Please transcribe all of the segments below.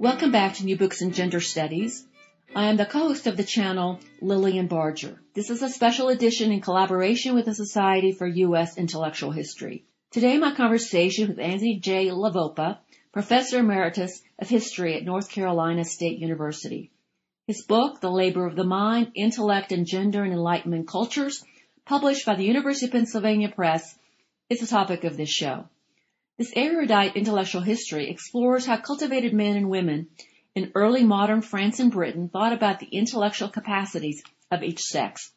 Welcome back to New Books in Gender Studies. I am the co-host of the channel, Lillian Barger. This is a special edition in collaboration with the Society for U.S. Intellectual History. Today my conversation with Anthony J. La Vopa, Professor Emeritus of History at North Carolina State University. His book, The Labor of the Mind, Intellect and Gender in Enlightenment Cultures, published by the University of Pennsylvania Press, is the topic of this show. This erudite intellectual history explores how cultivated men and women in early modern France and Britain thought about the intellectual capacities of each sex.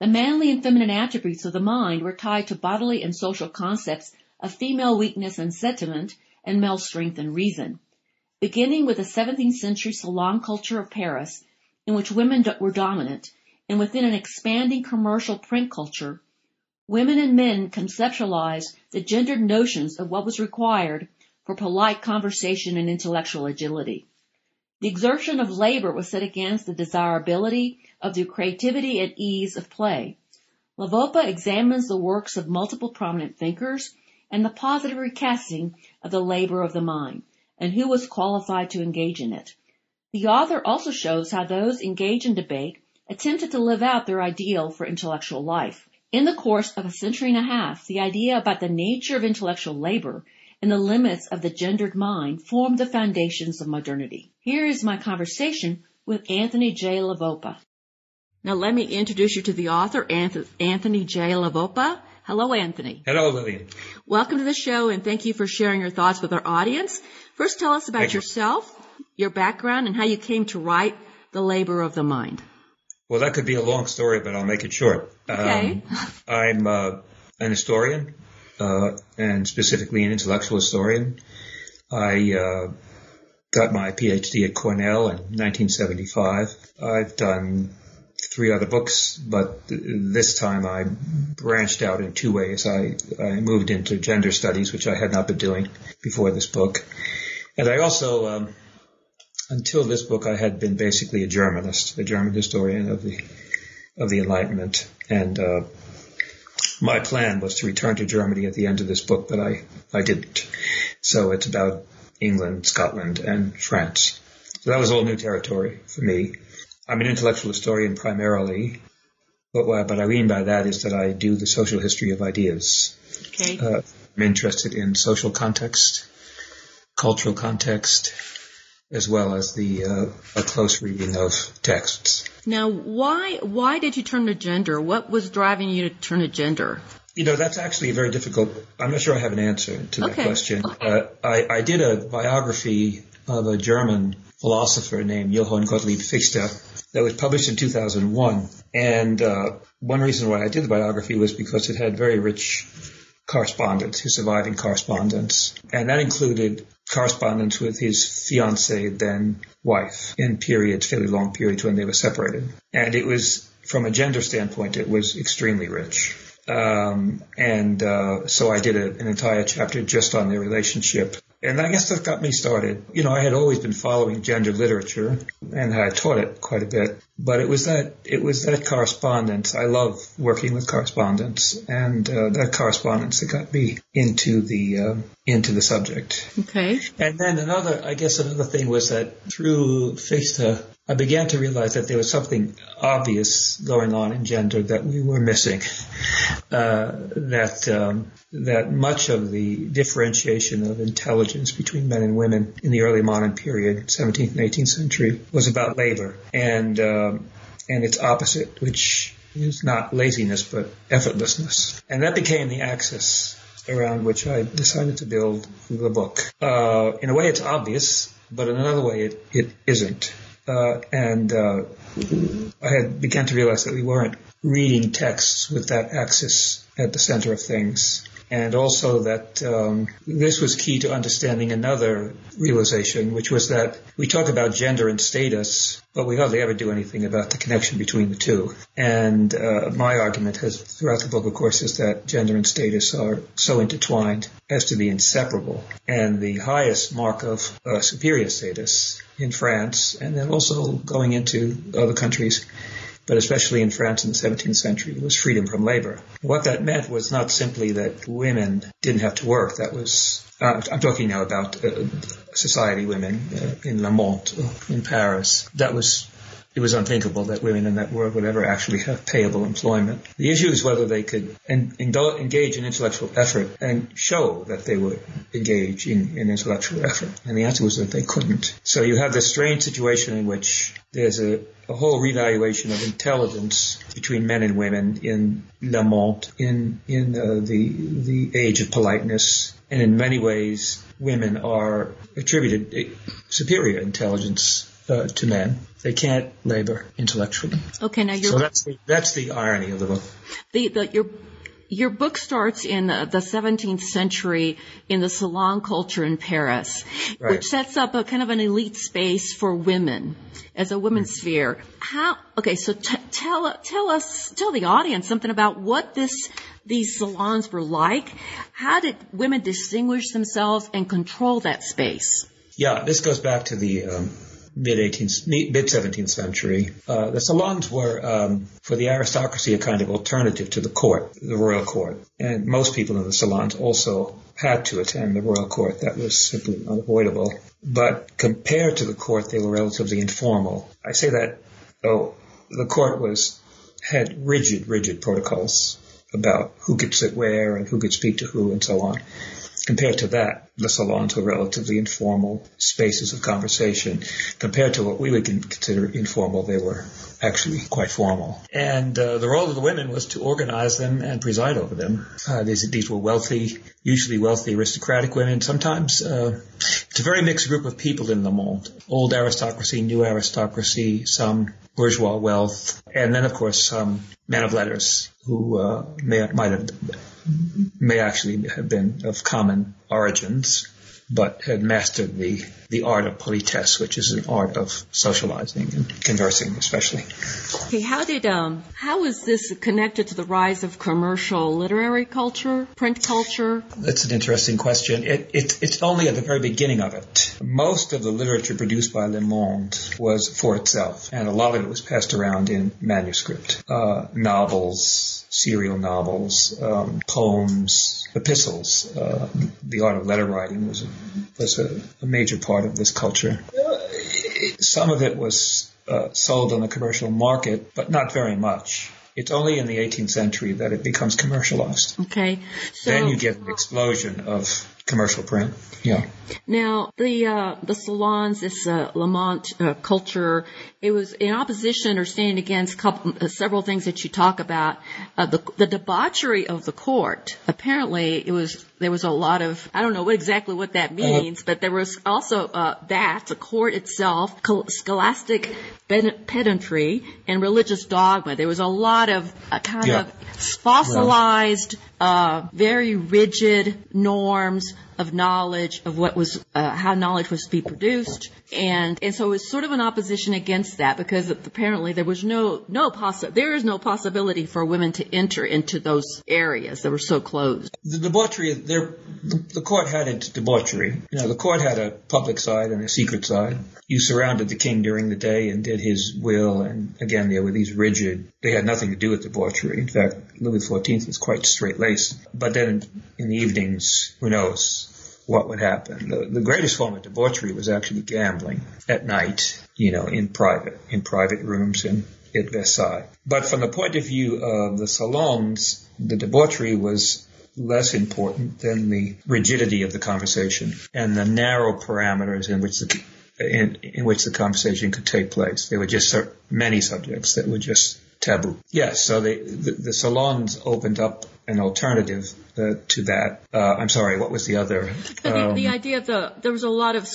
The manly and feminine attributes of the mind were tied to bodily and social concepts of female weakness and sentiment and male strength and reason. Beginning with the 17th century salon culture of Paris, in which women were dominant, and within an expanding commercial print culture, women and men conceptualized the gendered notions of what was required for polite conversation and intellectual agility. The exertion of labor was set against the desirability of the creativity and ease of play. La Vopa examines the works of multiple prominent thinkers and the positive recasting of the labor of the mind and who was qualified to engage in it. The author also shows how those engaged in debate attempted to live out their ideal for intellectual life. In the course of a century and a half, the idea about the nature of intellectual labor and the limits of the gendered mind formed the foundations of modernity. Here is my conversation with Anthony J. La Vopa. Now let me introduce you to the author, Anthony J. La Vopa. Hello, Anthony. Hello, Lillian. Welcome to the show and thank you for sharing your thoughts with our audience. First, tell us about Thank you. yourself, your background, and how you came to write The Labor of the Mind. Well, that could be a long story, but I'll make it short. Okay. Um, I'm uh, an historian, uh, and specifically an intellectual historian. I uh, got my PhD at Cornell in 1975. I've done three other books, but th- this time I branched out in two ways. I, I moved into gender studies, which I had not been doing before this book. And I also, um, until this book, I had been basically a Germanist, a German historian of the of the Enlightenment, and uh, my plan was to return to Germany at the end of this book, but I I didn't. So it's about England, Scotland, and France. So that was all new territory for me. I'm an intellectual historian primarily, but what, I mean by that is that I do the social history of ideas. Okay. Uh, I'm interested in social context, cultural context, as well as the uh, a close reading of texts. Now, why why did you turn to gender? What was driving you to turn to gender? You know, that's actually a very difficult. I'm not sure I have an answer to that Okay. question. Uh, I, I did a biography of a German philosopher named Johann Gottlieb Fichte that was published in 2001. And uh, one reason why I did the biography was because it had very rich correspondence, his surviving correspondence, and that included correspondence with his fiancee, then wife, in periods, fairly long periods when they were separated. And it was, from a gender standpoint, it was extremely rich. Um, and uh, so I did a, an entire chapter just on their relationship. And I guess that got me started. You know, I had always been following gender literature and I taught it quite a bit, but it was that, it was that correspondence. I love working with correspondence and uh, that correspondence that got me into the, um into the subject. Okay. And then another, I guess another thing was that through Fichte, I began to realize that there was something obvious going on in gender that we were missing. Uh, that um, that much of the differentiation of intelligence between men and women in the early modern period, 17th and 18th century, was about labor and um, and its opposite, which is not laziness but effortlessness. And that became the axis around which I decided to build the book. Uh, in a way, it's obvious, but in another way, it, it isn't. Uh, and uh, I had began to realize that we weren't reading texts with that axis at the center of things. And also that um, this was key to understanding another realization, which was that we talk about gender and status, but we hardly ever do anything about the connection between the two. And uh, my argument has throughout the book, of course, is that gender and status are so intertwined as to be inseparable. And the highest mark of uh, superior status in France, and then also going into other countries, but especially in France in the 17th century, it was freedom from labor. What that meant was not simply that women didn't have to work. That was, uh, I'm talking now about uh, society women uh, in Le Monde, in Paris. That was it was unthinkable that women in that world would ever actually have payable employment. The issue is whether they could en- engage in intellectual effort and show that they would engage in, in, intellectual effort. And the answer was that they couldn't. So you have this strange situation in which there's a, a whole revaluation of intelligence between men and women in Le Monde, in, in uh, the, the age of politeness. And in many ways, women are attributed superior intelligence uh, to men. They can't labor intellectually. Okay, now you're so that's the, that's the irony of the book. The, the your your book starts in the 17th century in the salon culture in Paris, right. which sets up a kind of an elite space for women as a women's mm-hmm. sphere. How? Okay, so t- tell tell us tell the audience something about what this these salons were like. How did women distinguish themselves and control that space? Yeah, this goes back to the um, mid 18th, mid 17th century. Uh, the salons were um, for the aristocracy a kind of alternative to the court, the royal court, and most people in the salons also had to attend the royal court. That was simply unavoidable. But compared to the court, they were relatively informal. I say that though the court was had rigid, rigid protocols about who could sit where and who could speak to who and so on. Compared to that, the salons were relatively informal spaces of conversation. Compared to what we would consider informal, they were actually quite formal. And uh, the role of the women was to organize them and preside over them. Uh, these, these were wealthy, usually wealthy aristocratic women. Sometimes uh, it's a very mixed group of people in Le Monde. Old aristocracy, new aristocracy, some bourgeois wealth, and then of course some men of letters who uh, may, might have may actually have been of common origins, but had mastered the, the art of politesse, which is an art of socializing and conversing, especially. Okay, how did um, how is this connected to the rise of commercial literary culture, print culture? That's an interesting question. It, it, it's only at the very beginning of it. Most of the literature produced by Le Monde was for itself, and a lot of it was passed around in manuscript, uh, novels serial novels, um, poems, epistles. Uh, the art of letter writing was a, was a, a major part of this culture. Uh, some of it was uh, sold on the commercial market, but not very much. It's only in the 18th century that it becomes commercialized. Okay. So, then you get an explosion of commercial print. Yeah. Now the uh, the salons, this uh, Le Monde uh, culture, it was in opposition or standing against couple, uh, several things that you talk about. Uh, the the debauchery of the court. Apparently, it was there was a lot of I don't know what exactly what that means, but there was also uh, that the court itself, scholastic pedantry and religious dogma. There was a lot of kind yeah. of fossilized, Uh, very rigid norms of knowledge of what was uh, how knowledge was to be produced and and so it was sort of an opposition against that because apparently there was no no possi- there is no possibility for women to enter into those areas that were so closed. The debauchery there the, court had its debauchery. You know, the court had a public side and a secret side. You surrounded the king during the day and did his will and again there were these rigid they had nothing to do with debauchery. In fact, Louis XIV was quite straight laced. But then in the evenings, who knows? What would happen. The, the greatest form of debauchery was actually gambling at night, you know, in private, in private rooms in at Versailles. But from the point of view of the salons, the debauchery was less important than the rigidity of the conversation and the narrow parameters in which the in, in which the conversation could take place. There were just so many subjects that were just taboo. Yes, so they, the, the salons opened up an alternative uh, to that. Uh, I'm sorry, what was the other? the, um, the, idea of the there was a lot of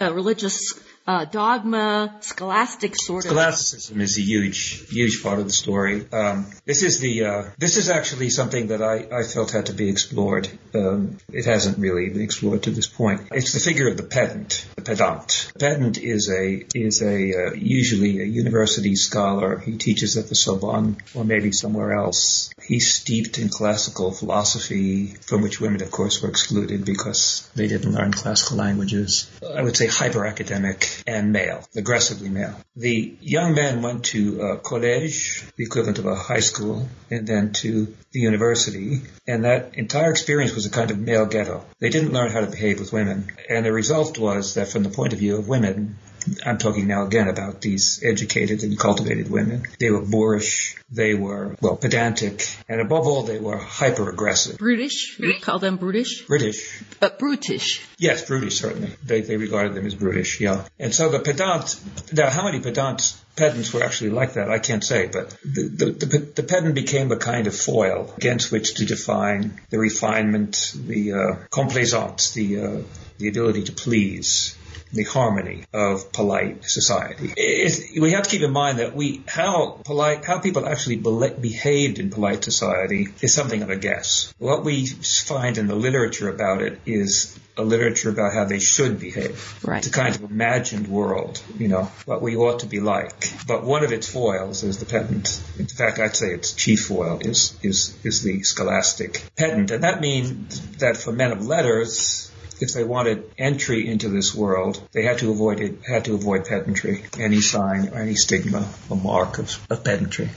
uh, religious uh, dogma, scholastic sort of. Scholasticism is a huge, huge part of the story. Um, this is the, uh, this is actually something that I, I felt had to be explored. Um, it hasn't really been explored to this point. It's the figure of the pedant, the pedant. pedant is a, is a, uh, usually a university scholar. He teaches at the Sorbonne or maybe somewhere else. He's steeped in classical philosophy, from which women, of course, were excluded because they didn't learn classical languages. I would say hyper academic and male, aggressively male. The young men went to a college, the equivalent of a high school, and then to the university, and that entire experience was a kind of male ghetto. They didn't learn how to behave with women, and the result was that from the point of view of women, I'm talking now again about these educated and cultivated women. They were boorish, they were, well, pedantic, and above all, they were hyper aggressive. Brutish? You call them brutish? British. Uh, brutish. Yes, brutish, certainly. They, they regarded them as brutish, yeah. And so the pedant, now how many pedants pedants were actually like that, I can't say, but the, the, the, the, pedant became a kind of foil against which to define the refinement, the uh, complaisance, the, uh, the ability to please, the harmony of polite society. It's, we have to keep in mind that we how polite how people actually be- behaved in polite society is something of a guess. What we find in the literature about it is a literature about how they should behave. Right. It's a kind of imagined world, you know, what we ought to be like. But one of its foils is the pedant. In fact, I'd say its chief foil is is is the scholastic pedant, and that means that for men of letters, if they wanted entry into this world, they had to avoid it, had to avoid pedantry, any sign or any stigma or mark of, of pedantry.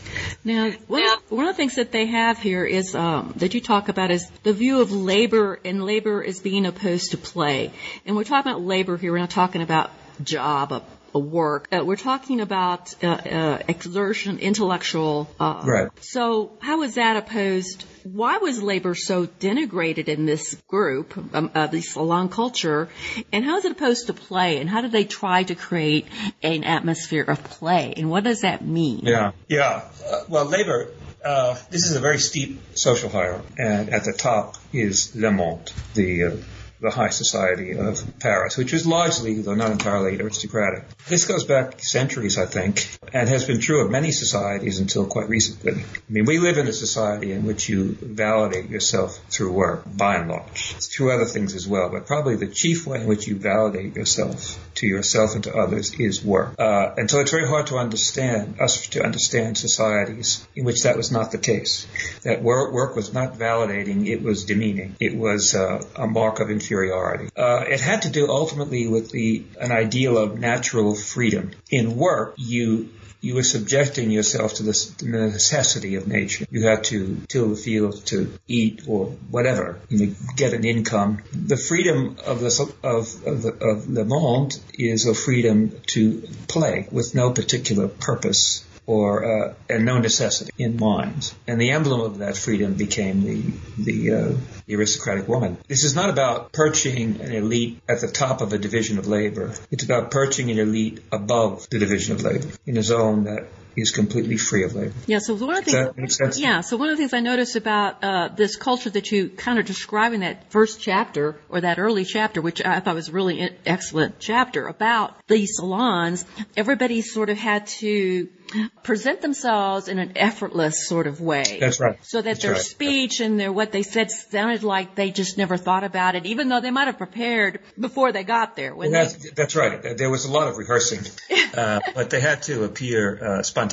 Now, one, of, one of the things that they have here is um, that you talk about is the view of labor and labor as being opposed to play. And we're talking about labor here. We're not talking about job, a work. Uh, we're talking about uh, uh, exertion, intellectual. Uh, right. So how is that opposed? Why was labor so denigrated in this group, um, uh, the salon culture, and how is it opposed to play? And how do they try to create an atmosphere of play? And what does that mean? Yeah, yeah. Uh, well, labor uh, this is a very steep social hierarchy, and at the top is Le Monde, the uh, the high society of Paris, which was largely, though not entirely, aristocratic. This goes back centuries, I think, and has been true of many societies until quite recently. I mean, we live in a society in which you validate yourself through work, by and large, It's through other things as well, but probably the chief way in which you validate yourself to yourself and to others is work. Uh, and so it's very hard to understand, us to understand societies in which that was not the case. That work, work was not validating, it was demeaning. It was uh, a mark of inferiority inferiority. Uh, it had to do ultimately with the an ideal of natural freedom. In work, you you were subjecting yourself to the necessity of nature. You had to till the fields to eat or whatever, you know, get an income. The freedom of the of of, the, of Le Monde is a freedom to play with no particular purpose or uh, and no necessity in mind. And the emblem of that freedom became the the, uh, the aristocratic woman. This is not about perching an elite at the top of a division of labor. It's about perching an elite above the division of labor in a zone that is completely free of labor. Yeah. So one of the things. that make sense? Yeah. So one of the things I noticed about uh, this culture that you kind of describe in that first chapter or that early chapter, which I thought was a really excellent chapter about the salons, everybody sort of had to present themselves in an effortless sort of way. That's right. So that That's their right. speech and their what they said sounded like they just never thought about it, even though they might have prepared before they got there. When that's, they... that's right. There was a lot of rehearsing, uh, but they had to appear uh, spontaneous.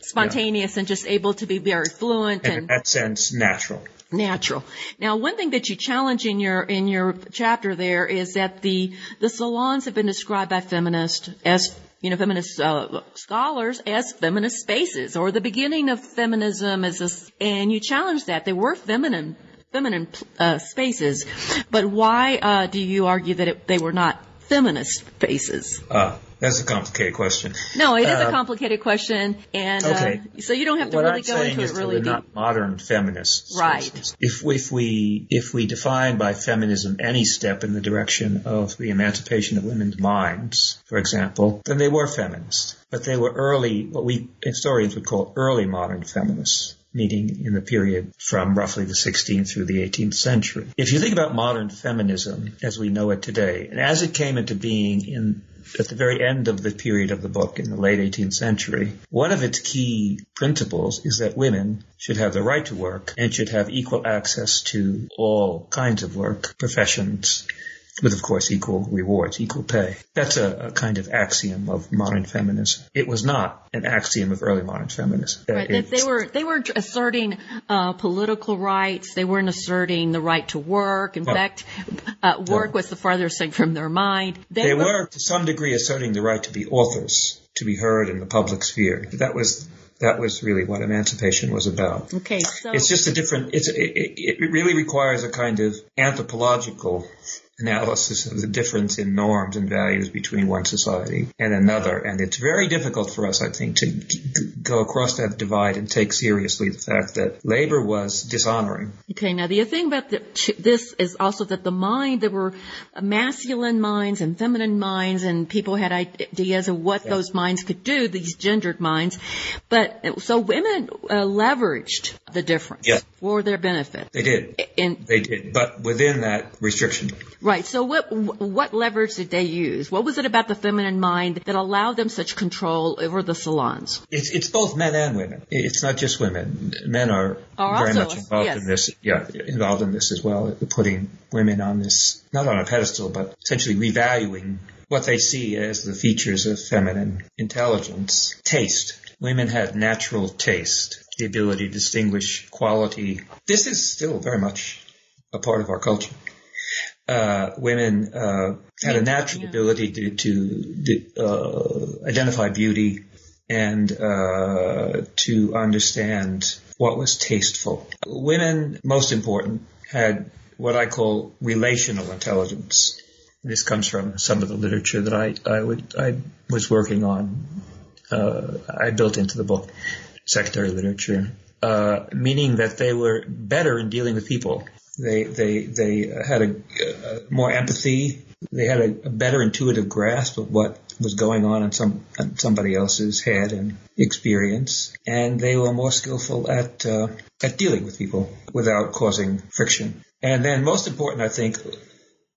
Spontaneous yeah. and just able to be very fluent and, and in that sense natural natural. Now, one thing that you challenge in your in your chapter there is that the the salons have been described by feminists as you know, feminist uh, scholars as feminist spaces or the beginning of feminism as this, and you challenge that. They were feminine, feminine uh, spaces, but why uh, do you argue that it, they were not feminist faces? Uh, that's a complicated question. No, it is uh, a complicated question, and uh, okay. uh, so you don't have to what really I'm go into it really deep. not modern feminists. Right. If if we if we define by feminism any step in the direction of the emancipation of women's minds, for example, then they were feminists. But they were early, what we historians would call early modern feminists meaning in the period from roughly the 16th through the 18th century. If you think about modern feminism as we know it today, and as it came into being in at the very end of the period of the book in the late 18th century, one of its key principles is that women should have the right to work and should have equal access to all kinds of work, professions, with of course equal rewards, equal pay. That's a, a, kind of axiom of modern feminism. It was not an axiom of early modern feminism. Right. they were they were asserting uh, political rights. They weren't asserting the right to work. In fact, uh, work no. was the farthest thing from their mind. They, they were, were to some degree asserting the right to be authors, to be heard in the public sphere. That was that was really what emancipation was about. Okay, so it's just a different. It's it, it really requires a kind of anthropological analysis of the difference in norms and values between one society and another. And it's very difficult for us, I think, to go across that divide and take seriously the fact that labor was dishonoring. Okay, now the thing about the, this is also that the mind, there were masculine minds and feminine minds, and people had ideas of what yeah. those minds could do, these gendered minds. But so women uh, leveraged the difference yeah. for their benefit. They did. And, they did, but within that restriction. Right. So what what leverage did they use? What was it about the feminine mind that allowed them such control over the salons? It's it's both men and women. It's not just women. Men are, are very also, much involved yes. in this. Yeah, involved in this as well. Putting women on this not on a pedestal, but essentially revaluing what they see as the features of feminine intelligence. Taste. Women had natural taste, the ability to distinguish quality. This is still very much a part of our culture uh, women uh, had a natural yeah. ability to, to uh, identify beauty and uh, to understand what was tasteful. Women, most important, had what I call relational intelligence. This comes from some of the literature that I, I would I was working on. Uh, I built into the book secondary literature, uh, meaning that they were better in dealing with people they they they had a, a more empathy. They had a, a, better intuitive grasp of what was going on in some in somebody else's head and experience, and they were more skillful at uh, at dealing with people without causing friction. And then, most important, I think,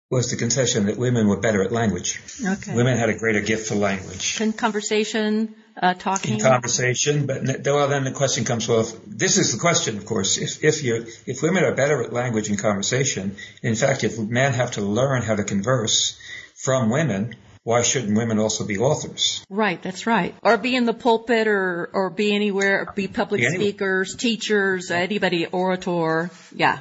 was the concession that women were better at language. Okay. Women had a greater gift for language. And conversation, uh, talking. In conversation, but well, then the question comes: Well, if, this is the question, of course. If if you if women are better at language and conversation, in fact, if men have to learn how to converse from women, why shouldn't women also be authors? Right, that's right. Or be in the pulpit or, or be anywhere, or be public be speakers, teachers, anybody, orator. Yeah.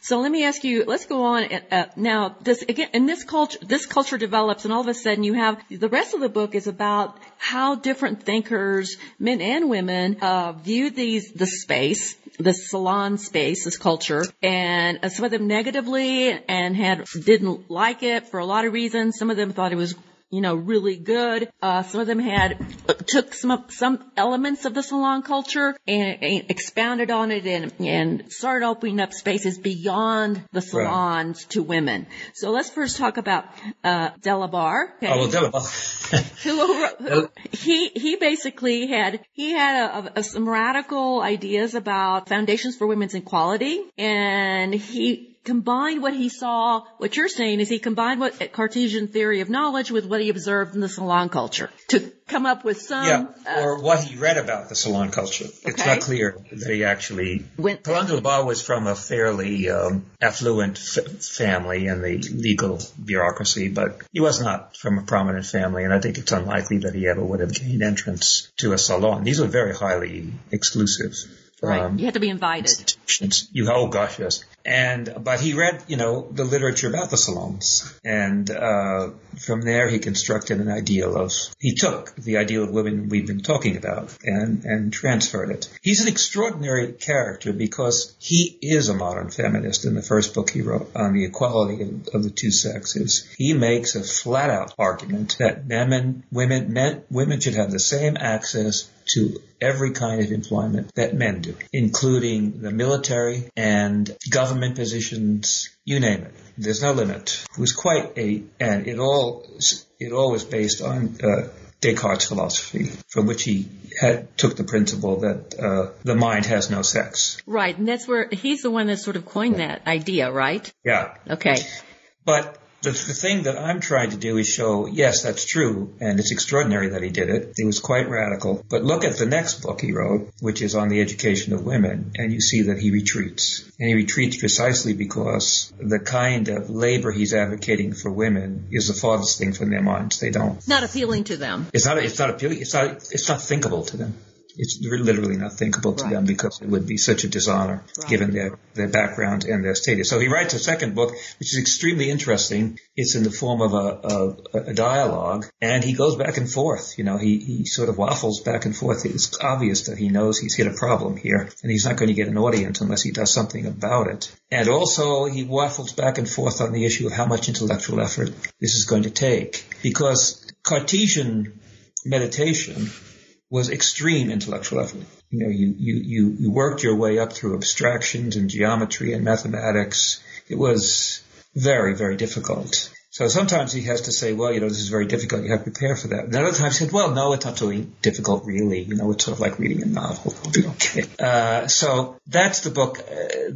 So let me ask you, let's go on. Uh, now, this, again, in this culture, this culture develops and all of a sudden you have, the rest of the book is about how different thinkers, men and women, uh, view these, the space, the salon space, this culture, and uh, some of them negatively and had, didn't like it for a lot of reasons. Some of them thought it was you know, really good. Uh, some of them had took some some elements of the salon culture and, and expounded on it and and started opening up spaces beyond the salons right. to women. So let's first talk about uh, de la Barre. Okay, oh, well, de la Barre. who, who, he he basically had he had a, a, some radical ideas about foundations for women's equality, and he combined what he saw, what you're saying is he combined what Cartesian theory of knowledge with what he observed in the salon culture to come up with some. Yeah, uh, or what he read about the salon culture. Okay. It's not clear that he actually. Poulain de la Barre was from a fairly um, affluent f- family in the legal bureaucracy, but he was not from a prominent family, and I think it's unlikely that he ever would have gained entrance to a salon. These were very highly exclusive Right. Um, you had to be invited. You, oh gosh, yes. And, but he read, you know, the literature about the salons. And, uh, from there he constructed an ideal of, he took the ideal of women we've been talking about and, and transferred it. He's an extraordinary character because he is a modern feminist in the first book he wrote on the equality of, of the two sexes. He makes a flat out argument that men, and women, men, women should have the same access to every kind of employment that men do, including the military and government positions, you name it. There's no limit. It was quite a, and it all, it all was based on uh, Descartes' philosophy, from which he had, took the principle that uh, the mind has no sex. Right, and that's where he's the one that sort of coined that idea, right? Yeah. Okay. But the, the thing that I'm trying to do is show, yes, that's true, and it's extraordinary that he did it. He was quite radical. But look at the next book he wrote, which is on the education of women, and you see that he retreats. And he retreats precisely because the kind of labor he's advocating for women is the farthest thing from their minds. They don't. Not appealing to them. It's not. It's not appealing. It's not. It's not thinkable to them it's literally not thinkable to right. them because it would be such a dishonor right. given their, their background and their status. So he writes a second book, which is extremely interesting. It's in the form of a, a, a dialogue and he goes back and forth. You know, he, he sort of waffles back and forth. It's obvious that he knows he's hit a problem here and he's not going to get an audience unless he does something about it. And also he waffles back and forth on the issue of how much intellectual effort this is going to take because Cartesian meditation was extreme intellectual effort. You know, you, you, you, worked your way up through abstractions and geometry and mathematics. It was very, very difficult. So sometimes he has to say, well, you know, this is very difficult. You have to prepare for that. And other times he said, well, no, it's not really difficult, really. You know, it's sort of like reading a novel. It'll be okay. Uh, so that's the book uh,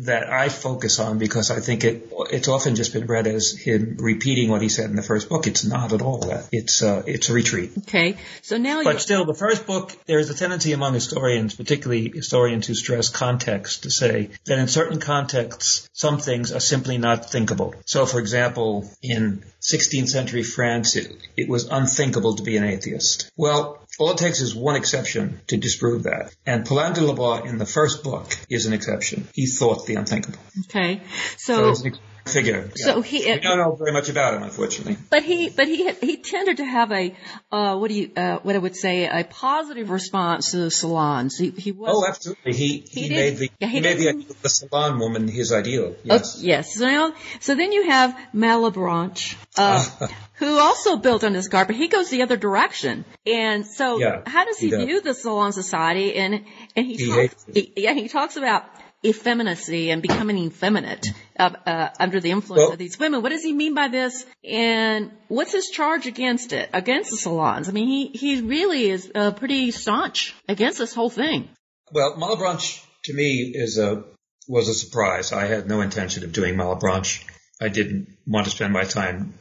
that I focus on because I think it it's often just been read as him repeating what he said in the first book. It's not at all that. It's uh, it's a retreat. Okay. So now, but still, the first book there is a tendency among historians, particularly historians who stress context, to say that in certain contexts, some things are simply not thinkable. So, for example, in 16th century France, it, it was unthinkable to be an atheist. Well, all it takes is one exception to disprove that. And Poulain de la Barre in the first book is an exception. He thought the unthinkable. Okay. So, so figure. So he we don't know very much about him, unfortunately. But he but he he tended to have a uh, what do you uh, what I would say a positive response to the salons. He, he was. Oh, absolutely. He he, he made the yeah, he, he made the, the salon woman his ideal. Yes. Oh, yes. So now so then you have Malebranche. Uh, who also built on this garden, but he goes the other direction. And so, yeah, how does he, he view the salon society? And and he, talks, he yeah, he talks about effeminacy and becoming effeminate uh, uh, under the influence well, of these women. What does he mean by this? And what's his charge against it, against the salons? I mean, he, he really is uh, pretty staunch against this whole thing. Well, Malebranche to me is a was a surprise. I had no intention of doing Malebranche. I didn't want to spend my time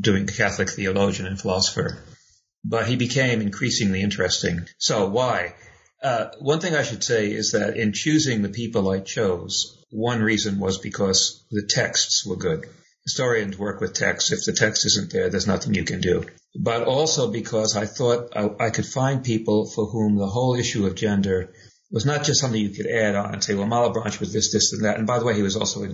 doing Catholic theologian and philosopher, but he became increasingly interesting. So why? Uh, one thing I should say is that in choosing the people I chose, one reason was because the texts were good. Historians work with texts. If the text isn't there, there's nothing you can do. But also because I thought I, I could find people for whom the whole issue of gender was not just something you could add on and say, well, Malebranche was this, this, and that. And by the way, he was also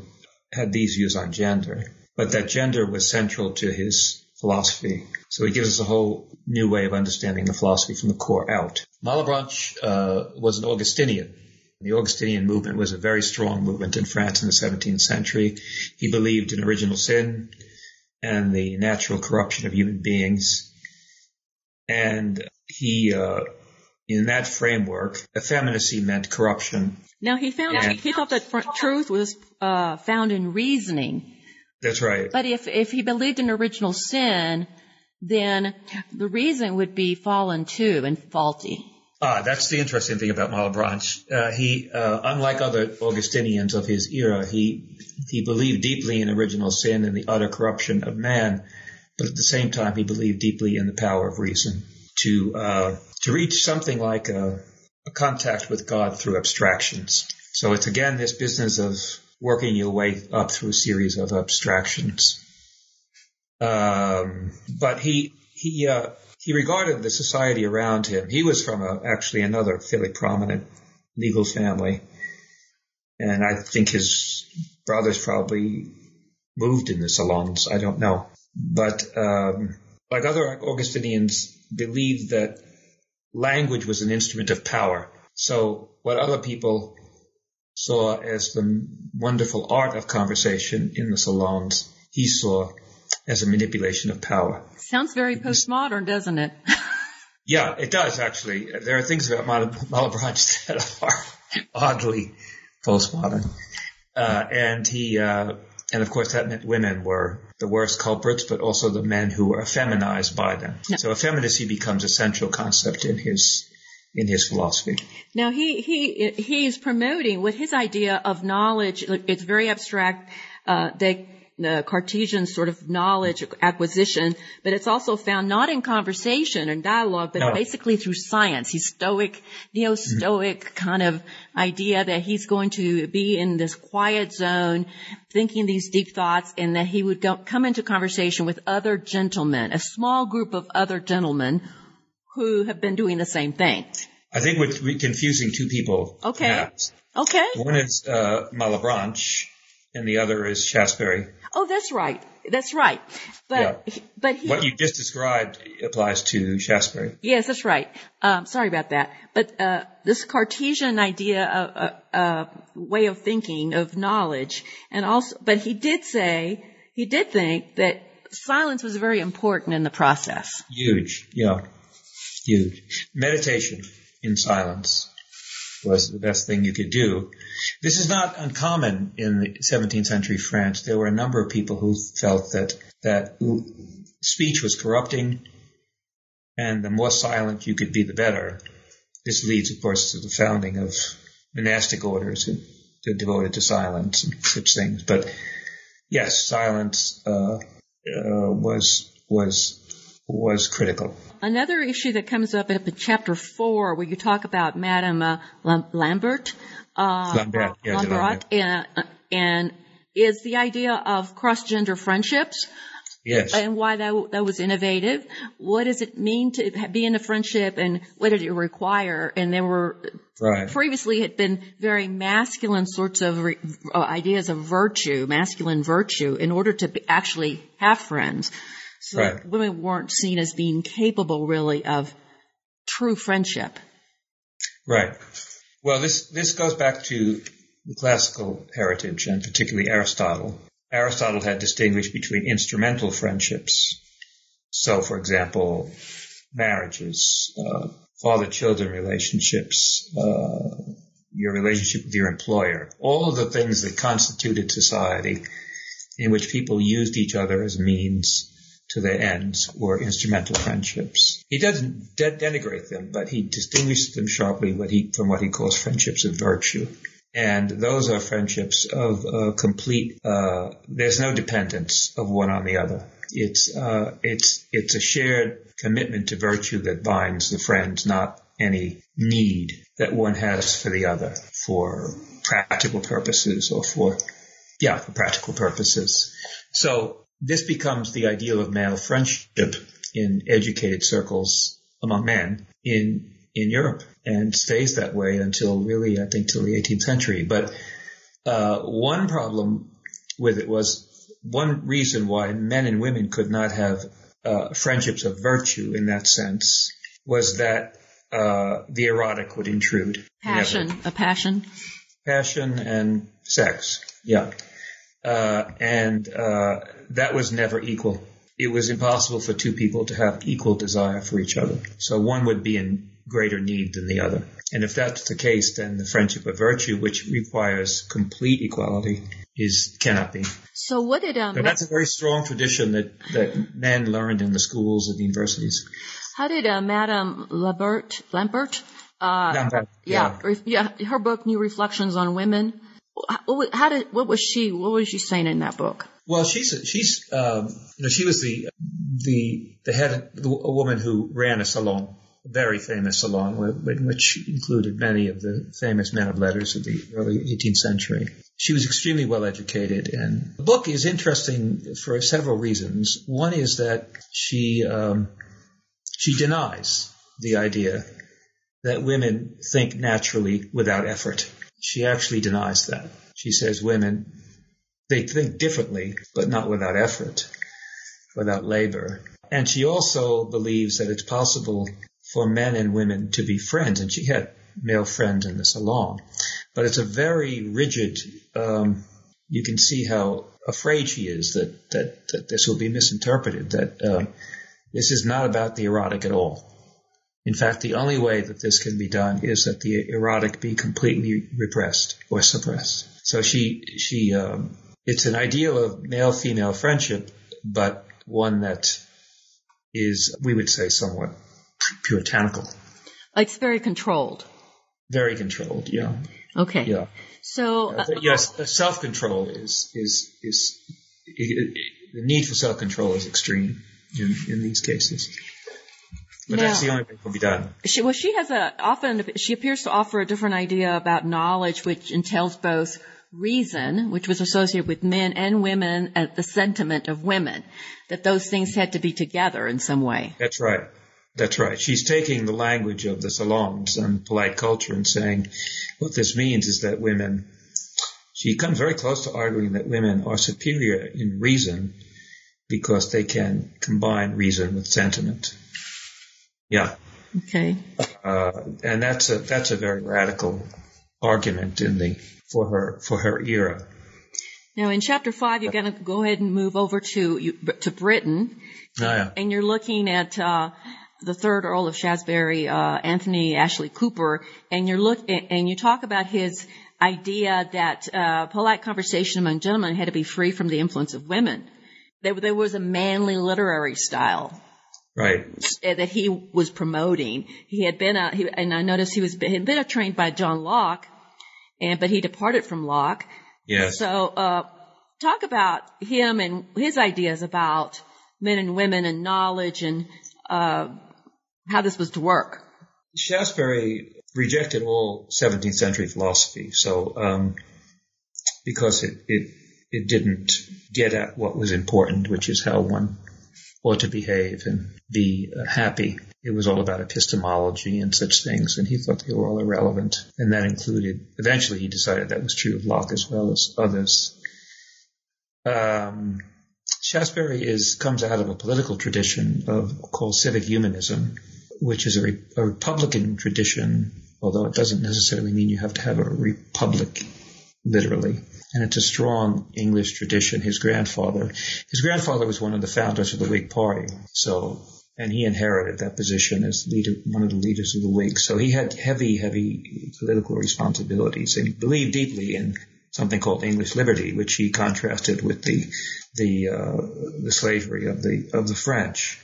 had these views on gender, but that gender was central to his philosophy. So he gives us a whole new way of understanding the philosophy from the core out. Malebranche uh, was an Augustinian. The Augustinian movement was a very strong movement in France in the 17th century. He believed in original sin and the natural corruption of human beings. And he, uh, in that framework, effeminacy meant corruption. Now he found and, he thought that truth was uh, found in reasoning. That's right. But if if he believed in original sin, then the reason would be fallen too and faulty. Ah, that's the interesting thing about Malebranche. Uh, he, uh, unlike other Augustinians of his era, he he believed deeply in original sin and the utter corruption of man, but at the same time he believed deeply in the power of reason to uh, to reach something like a, a contact with God through abstractions. So it's again this business of working your way up through a series of abstractions. Um, but he he uh, he regarded the society around him. He was from a, actually another fairly prominent legal family, and I think his brothers probably moved in the salons. I don't know, but um, like other Augustinians, believed that language was an instrument of power. So what other people saw as the wonderful art of conversation in the salons, he saw as a manipulation of power. Sounds very postmodern, doesn't it? yeah, it does actually. There are things about Malebranche that are oddly postmodern. Uh, and he, uh, And of course, that meant women were the worst culprits, but also the men who were effeminized by them. No. So effeminacy becomes a central concept in his in his philosophy. Now he he he's promoting with his idea of knowledge. It's very abstract. Uh, they the Cartesian sort of knowledge acquisition, but it's also found not in conversation and dialogue, but no. basically through science. He's stoic, neo-stoic mm-hmm. kind of idea that he's going to be in this quiet zone, thinking these deep thoughts, and that he would go, come into conversation with other gentlemen, a small group of other gentlemen who have been doing the same thing. I think we're confusing two people. Okay. Perhaps. Okay. One is uh, Malebranche, and the other is Shaftesbury. Oh, that's right. That's right. But yeah. but he, what you just described applies to Shaftesbury. Yes, that's right. Um, sorry about that. But uh, this Cartesian idea, of, uh, uh, way of thinking of knowledge, and also, but he did say he did think that silence was very important in the process. Huge, yeah, huge. Meditation in silence was the best thing you could do. This is not uncommon in the 17th century France. There were a number of people who felt that that speech was corrupting, and the more silent you could be, the better. This leads, of course, to the founding of monastic orders devoted to silence and such things. But yes, silence uh, uh, was was was critical. Another issue that comes up in chapter four, where you talk about Madame uh, Lambert, uh, Lambert, yeah, Lambert, and, and is the idea of cross-gender friendships. Yes. And why that that was innovative. What does it mean to be in a friendship, and what did it require? And there were right. previously had been very masculine sorts of re, uh, ideas of virtue, masculine virtue, in order to be, actually have friends. So right. women weren't seen as being capable really of true friendship. Right. Well, this, this goes back to the classical heritage and particularly Aristotle. Aristotle had distinguished between instrumental friendships. So, for example, marriages, uh, father-children relationships, uh, your relationship with your employer, all of the things that constituted society in which people used each other as means to their ends were instrumental friendships. He doesn't de- denigrate them, but he distinguishes them sharply what he, from what he calls friendships of virtue. And those are friendships of uh, complete, uh, there's no dependence of one on the other. It's, uh, it's, it's a shared commitment to virtue that binds the friends, not any need that one has for the other for practical purposes or for, yeah, for practical purposes. So this becomes the ideal of male friendship in educated circles among men in in Europe and stays that way until really I think till the 18th century. But uh, one problem with it was one reason why men and women could not have uh, friendships of virtue in that sense was that uh, the erotic would intrude. Passion, a passion. Passion and sex. Yeah. Uh, and uh, that was never equal. It was impossible for two people to have equal desire for each other. So one would be in greater need than the other. And if that's the case, then the friendship of virtue, which requires complete equality, is cannot be. So what did um? So that's a very strong tradition that that men learned in the schools and the universities. How did uh, Madame Lambert Lambert? Uh, Lambert, yeah, yeah, yeah, her book New Reflections on Women how did what was she what was she saying in that book? Well, she's she's um, you know she was the the the head a woman who ran a salon, a very famous salon, in which included many of the famous men of letters of the early 18th century. She was extremely well educated, and the book is interesting for several reasons. One is that she um, she denies the idea that women think naturally without effort. She actually denies that. She says women, they think differently, but not without effort, without labor. And she also believes that it's possible for men and women to be friends. And she had male friends in the salon. But it's a very rigid, um, you can see how afraid she is that, that, that this will be misinterpreted, that uh, this is not about the erotic at all. In fact, the only way that this can be done is that the erotic be completely repressed or suppressed. So she she um, it's an ideal of male-female friendship, but one that is, we would say, somewhat puritanical. It's very controlled. Very controlled, yeah. Okay. Yeah. So uh, yes, self-control is is is it, it, the need for self-control is extreme in, in these cases. But Now- that's the only way it can be done. She, well, she has a often she appears to offer a different idea about knowledge, which entails both reason, which was associated with men and women, and the sentiment of women, that those things had to be together in some way. That's right. That's right. She's taking the language of the salons and polite culture and saying what this means is that women, she comes very close to arguing that women are superior in reason because they can combine reason with sentiment. Yeah. Okay. Uh, and that's a, that's a very radical argument in the, for her, for her era. Now, in chapter five, you're going to go ahead and move over to you, to Britain, Oh, yeah. and you're looking at uh, the third Earl of Shaftesbury, uh, Anthony Ashley Cooper, and you're look and you talk about his idea that uh, polite conversation among gentlemen had to be free from the influence of women. There, there was a manly literary style Right. uh, that he was promoting. He had been a, he, and I noticed he was he had been trained by John Locke, and but he departed from Locke. Yes. So, uh, talk about him and his ideas about men and women and knowledge and uh, how this was to work. Shaftesbury rejected all 17th century philosophy, so um, because it, it it didn't get at what was important, which is how one ought to behave and be uh, happy. It was all about epistemology and such things, and he thought they were all irrelevant. And that included, eventually he decided that was true of Locke as well as others. Um, Shaftesbury is, comes out of a political tradition of, called civic humanism, which is a, re, a republican tradition, although it doesn't necessarily mean you have to have a republic literally. And it's a strong English tradition. His grandfather, his grandfather was one of the founders of the Whig Party. So, and he inherited that position as leader, one of the leaders of the Whigs. So he had heavy, heavy political responsibilities and he believed deeply in something called English liberty, which he contrasted with the, the, uh, the slavery of the, of the French.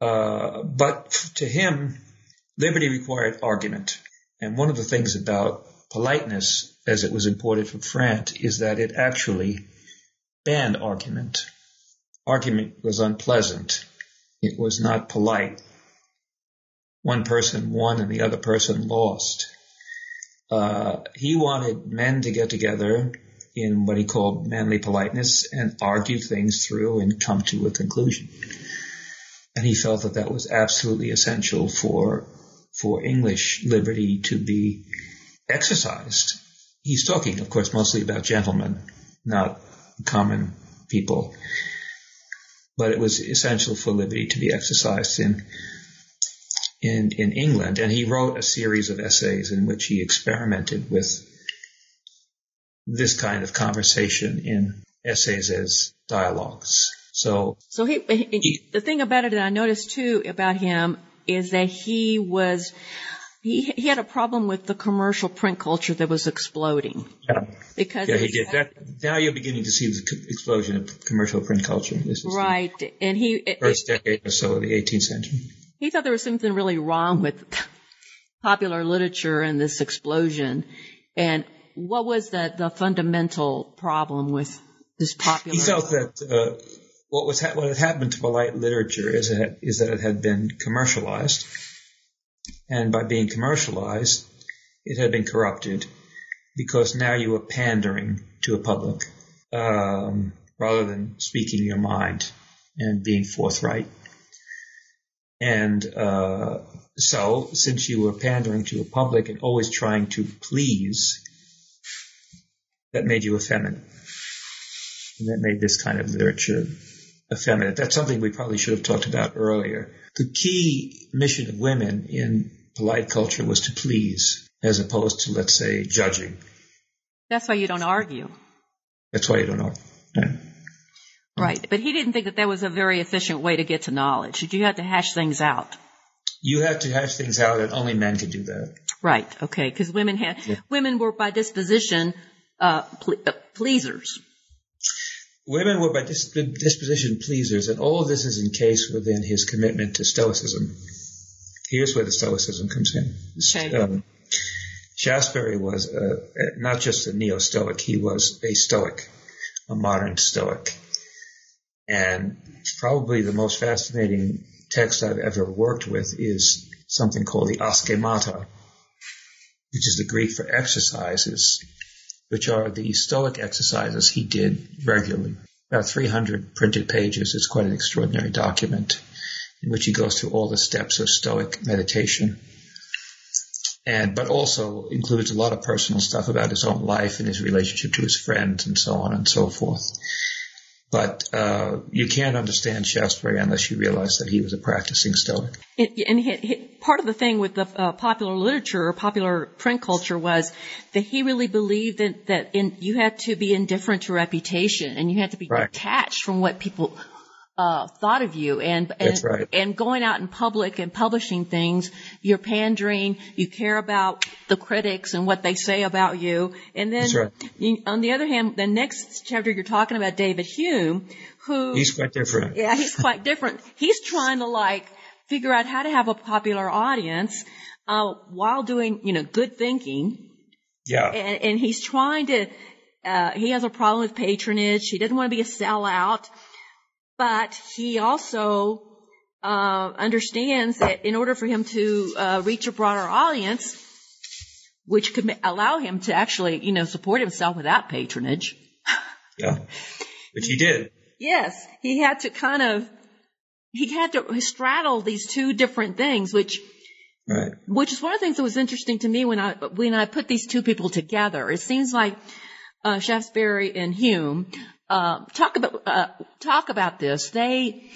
Uh, but to him, liberty required argument. And one of the things about politeness as it was imported from France is that it actually banned argument. Argument was unpleasant. It was not polite. One person won and the other person lost. Uh, he wanted men to get together in what he called manly politeness and argue things through and come to a conclusion. And he felt that that was absolutely essential for for English liberty to be exercised. He's talking, of course, mostly about gentlemen, not common people. But it was essential for liberty to be exercised in in in England, and he wrote a series of essays in which he experimented with this kind of conversation in essays as dialogues. So So he, he the thing about it that I noticed too about him is that he was he he had a problem with the commercial print culture that was exploding yeah, because yeah, he did that. Now you're beginning to see the explosion of commercial print culture. This is the right and he it, first decade or so of the 18th century. he thought there was something really wrong with popular literature and this explosion and what was the the fundamental problem with this popular He felt that uh, what was ha- what had happened to polite literature is it had, is that it had been commercialized, and by being commercialized, it had been corrupted because now you were pandering to a public um, rather than speaking your mind and being forthright. And uh, so, since you were pandering to a public and always trying to please, that made you effeminate. And that made this kind of literature effeminate. That's something we probably should have talked about earlier. The key mission of women in polite culture was to please, as opposed to, let's say, judging. that's why you don't argue That's why you don't know. Right? right but he didn't think that that was a very efficient way to get to knowledge you had to hash things out You have to hash things out, and only men could do that. Right. Okay. Because women had women were by disposition uh, ple- uh, pleasers. Women were by disposition pleasers, and all of this is encased within his commitment to Stoicism. Here's where the Stoicism comes in. Okay. Um, Shaftesbury was uh, not just a neo-Stoic, he was a Stoic, a modern Stoic. And probably the most fascinating text I've ever worked with is something called the Askemata, which is the Greek for exercises, which are the Stoic exercises he did regularly. About 300 printed pages. It's quite an extraordinary document in which he goes through all the steps of Stoic meditation. And, but also includes a lot of personal stuff about his own life and his relationship to his friends and so on and so forth. But uh, you can't understand Shaftesbury unless you realize that he was a practicing Stoic. And, and he, he, part of the thing with the uh, popular literature or popular print culture was that he really believed that, that in, you had to be indifferent to reputation and you had to be Right. detached from what people uh, thought of you. And and, right. and going out in public and publishing things, you're pandering. You care about the critics and what they say about you. And then, right. you, on the other hand, the next chapter you're talking about David Hume, who He's quite different. yeah, he's quite different. He's trying to like figure out how to have a popular audience uh, while doing, you know, good thinking, Yeah. and, and he's trying to. Uh, he has a problem with patronage. He doesn't want to be a sellout, but he also uh, understands that in order for him to uh, reach a broader audience, which could allow him to actually, you know, support himself without patronage. Yeah. Which he did. Yes, he had to kind of he had to straddle these two different things, which Right. which is one of the things that was interesting to me when I when I put these two people together. It seems like uh, Shaftesbury and Hume uh, talk about uh, talk about this. They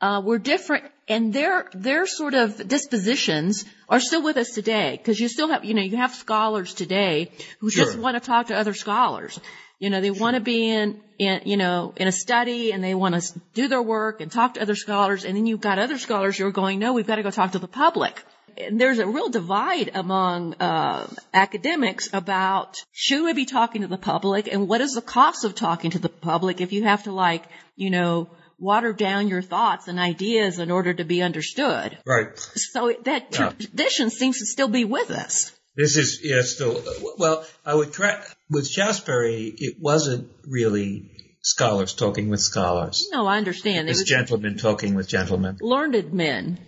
uh, were different, and their their sort of dispositions are still with us today. Because you still have you know you have scholars today who just want to talk to other scholars. You know, they want to be in, in, you know, in a study and they want to do their work and talk to other scholars. And then you've got other scholars who are going, no, we've got to go talk to the public. And there's a real divide among uh, academics about should we be talking to the public and what is the cost of talking to the public if you have to like, you know, water down your thoughts and ideas in order to be understood. Right. So that Yeah. tradition seems to still be with us. This is yeah, still well. I would try with Shaftesbury. It wasn't really scholars talking with scholars. No, I understand. It It's was gentlemen talking with gentlemen. learned men.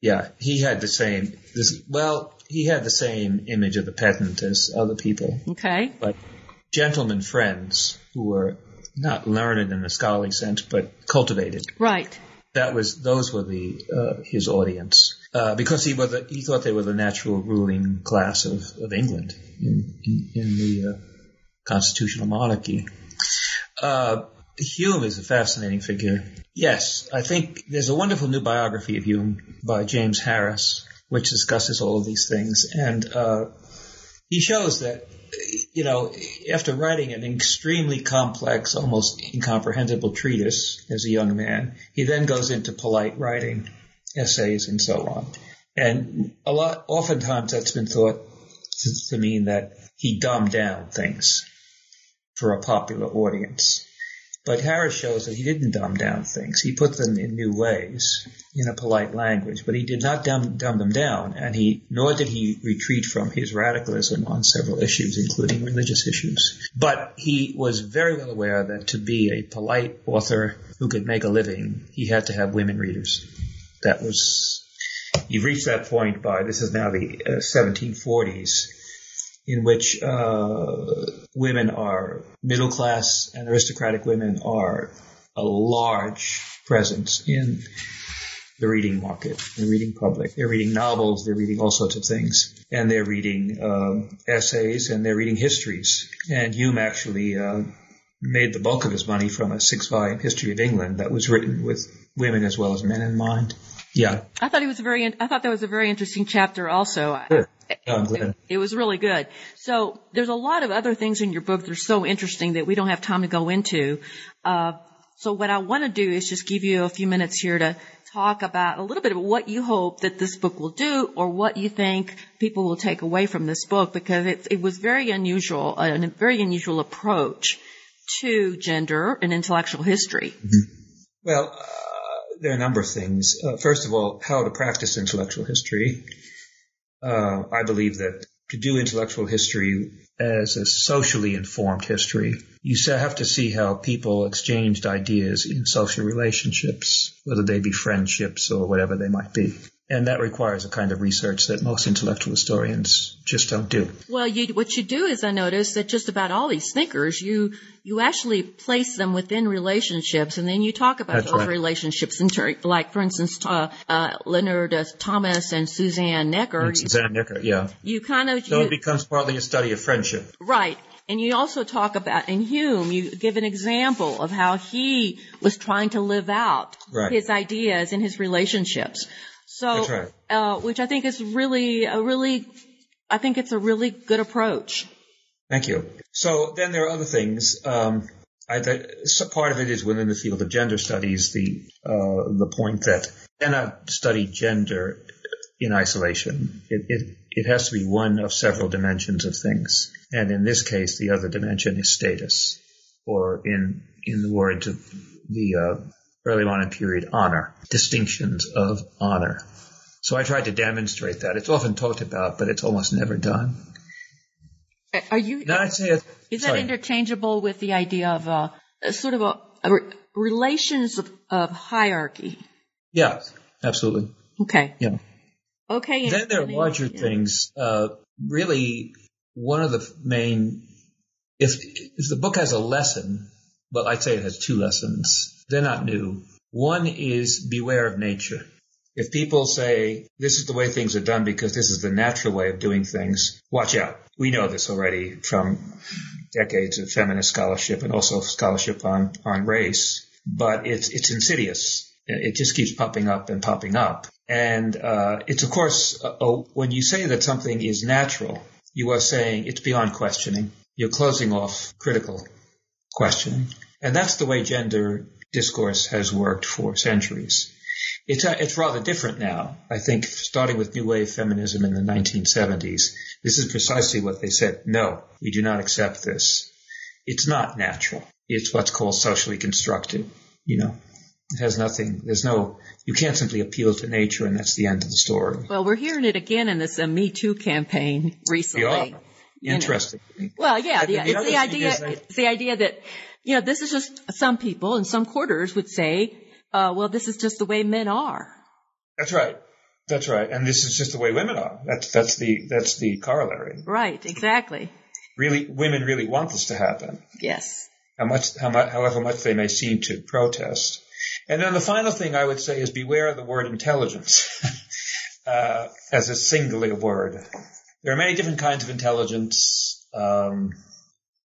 Yeah, he had the same. This well, he had the same image of the pedant as other people, Okay. but gentlemen friends who were not learned in the scholarly sense, but cultivated. Right. That was those were the uh, his audience uh, because he was a, he thought they were the natural ruling class of, of England in in, in the uh, constitutional monarchy. Uh, Hume is a fascinating figure. Yes, I think there's a wonderful new biography of Hume by James Harris, which discusses all of these things, and uh, he shows that you know after writing an extremely complex, almost incomprehensible treatise as a young man, he then goes into polite writing, essays, and so on. And a lot, oftentimes, that's been thought to, to mean that he dumbed down things for a popular audience. But Harris shows that he didn't dumb down things. He put them in new ways, in a polite language, but he did not dumb, dumb them down, and he nor did he retreat from his radicalism on several issues, including religious issues. But he was very well aware that to be a polite author who could make a living, he had to have women readers. That was you've reached that point by this is now the uh, 1740s in which uh, women are middle class and aristocratic women are a large presence in the reading market, the reading public. They're reading novels, they're reading all sorts of things, and they're reading um, essays and they're reading histories. And Hume actually uh, made the bulk of his money from a six-volume history of England that was written with women as well as men in mind. Yeah, I thought he was a very. I thought that was a very interesting chapter. Also, Good. Oh, it was really good. So there's a lot of other things in your book that are so interesting that we don't have time to go into. Uh, so what I want to do is just give you a few minutes here to talk about a little bit of what you hope that this book will do, or what you think people will take away from this book, because it, it was very unusual, a very unusual approach to gender in intellectual history? Mm-hmm. Well, uh, there are a number of things. Uh, first of all, how to practice intellectual history. Uh, I believe that to do intellectual history as a socially informed history, you have to see how people exchanged ideas in social relationships, whether they be friendships or whatever they might be. And that requires a kind of research that most intellectual historians just don't do. Well, you, what you do is I notice that just about all these thinkers, you you actually place them within relationships, and then you talk about That's those right. relationships. In ter- like, for instance, uh, uh, Leonard uh, Thomas and Suzanne Necker. And Suzanne Necker, yeah. You kind of So you, it becomes partly a study of friendship. Right. And you also talk about, in Hume, you give an example of how he was trying to live out Right. his ideas in his relationships. So, right. uh, which I think is really, a really, I think it's a really good approach. Thank you. So then there are other things. Um, I, that, part of it is within the field of gender studies, the uh, the point that cannot study gender in isolation. It, it it has to be one of several dimensions of things, and in this case, the other dimension is status, or in in the words of the uh, early modern period, honor, distinctions of honor. So I tried to demonstrate that. It's often talked about, but it's almost never done. Are you, Now I'd say, is that sorry. interchangeable with the idea of a, a sort of a, a re- relations of, of hierarchy? Yeah, absolutely. Okay. Yeah. Okay. Then there are larger yeah. things. Uh, really, one of the main, if if the book has a lesson, well, I'd say it has two lessons. They're not new. One is beware of nature. If people say this is the way things are done because this is the natural way of doing things, watch out. We know this already from decades of feminist scholarship and also scholarship on, on race, but it's, it's insidious. It just keeps popping up and popping up. And, uh, it's of course, uh, oh, when you say that something is natural, you are saying it's beyond questioning. You're closing off critical questioning. And that's the way gender discourse has worked for centuries. It's, uh, it's rather different now. I think starting with New Wave feminism in the 1970s, this is precisely what they said. No, we do not accept this. It's not natural. It's what's called socially constructed. You know, it has nothing, there's no, you can't simply appeal to nature and that's the end of the story. Well, we're hearing it again in this uh, Me Too campaign recently. You know. Interesting. Well, yeah, the, the it's the idea. that- It's the idea that you know this is just some people in some quarters would say, uh, "Well, this is just the way men are." That's right. That's right. And this is just the way women are. That's, that's the, that's the corollary. Right? Exactly. Really, women really want this to happen. Yes. how much, how much, however much they may seem to protest. And then the final thing I would say is beware of the word intelligence uh, as a singular word. There are many different kinds of intelligence. Um,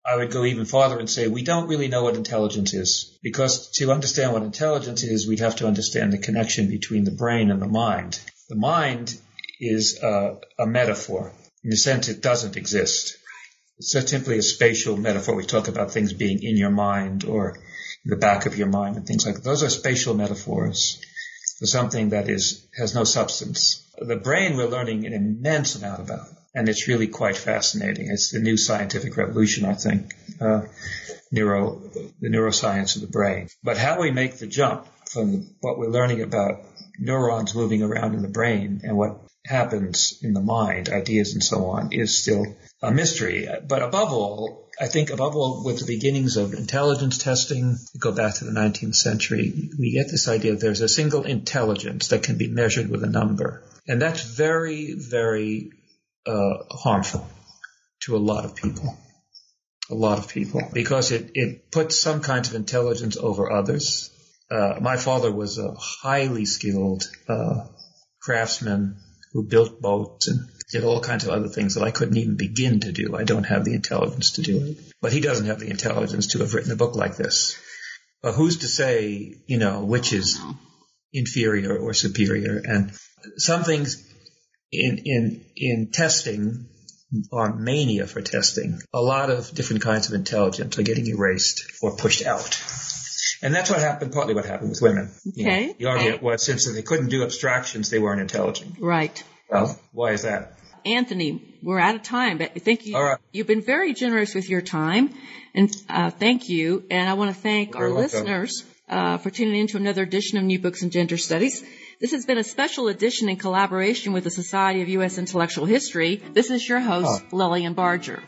I would go even farther and say we don't really know what intelligence is because to understand what intelligence is, we'd have to understand the connection between the brain and the mind. The mind is uh, a metaphor. In a sense, it doesn't exist. It's simply a spatial metaphor. We talk about things being in your mind or in the back of your mind and things like that. Those are spatial metaphors for something that is has no substance. The brain we're learning an immense amount about, and it's really quite fascinating. It's the new scientific revolution, I think, uh, neuro the neuroscience of the brain. But how we make the jump from what we're learning about neurons moving around in the brain and what happens in the mind, ideas and so on, is still a mystery. But above all, I think above all, with the beginnings of intelligence testing, go back to the 19th century, we get this idea that there's a single intelligence that can be measured with a number. And that's very, very uh, harmful to a lot of people. A lot of people. Because it, it puts some kinds of intelligence over others. Uh, my father was a highly skilled uh, craftsman who built boats and did all kinds of other things that I couldn't even begin to do. I don't have the intelligence to do it. But he doesn't have the intelligence to have written a book like this. But who's to say, you know, which is inferior or superior? And some things in, in, in testing on mania for testing, a lot of different kinds of intelligence are getting erased or pushed out. And that's what happened, partly what happened with women. You know, Okay. the argument was since they couldn't do abstractions, they weren't intelligent. Right. Well, why is that? Anthony, we're out of time, but thank you. All right. You've been very generous with your time, and uh, thank you. And I want to thank You're our welcome. listeners uh, for tuning in to another edition of New Books in Gender Studies. This has been a special edition in collaboration with the Society of U.S. Intellectual History. This is your host, Lilian Barger.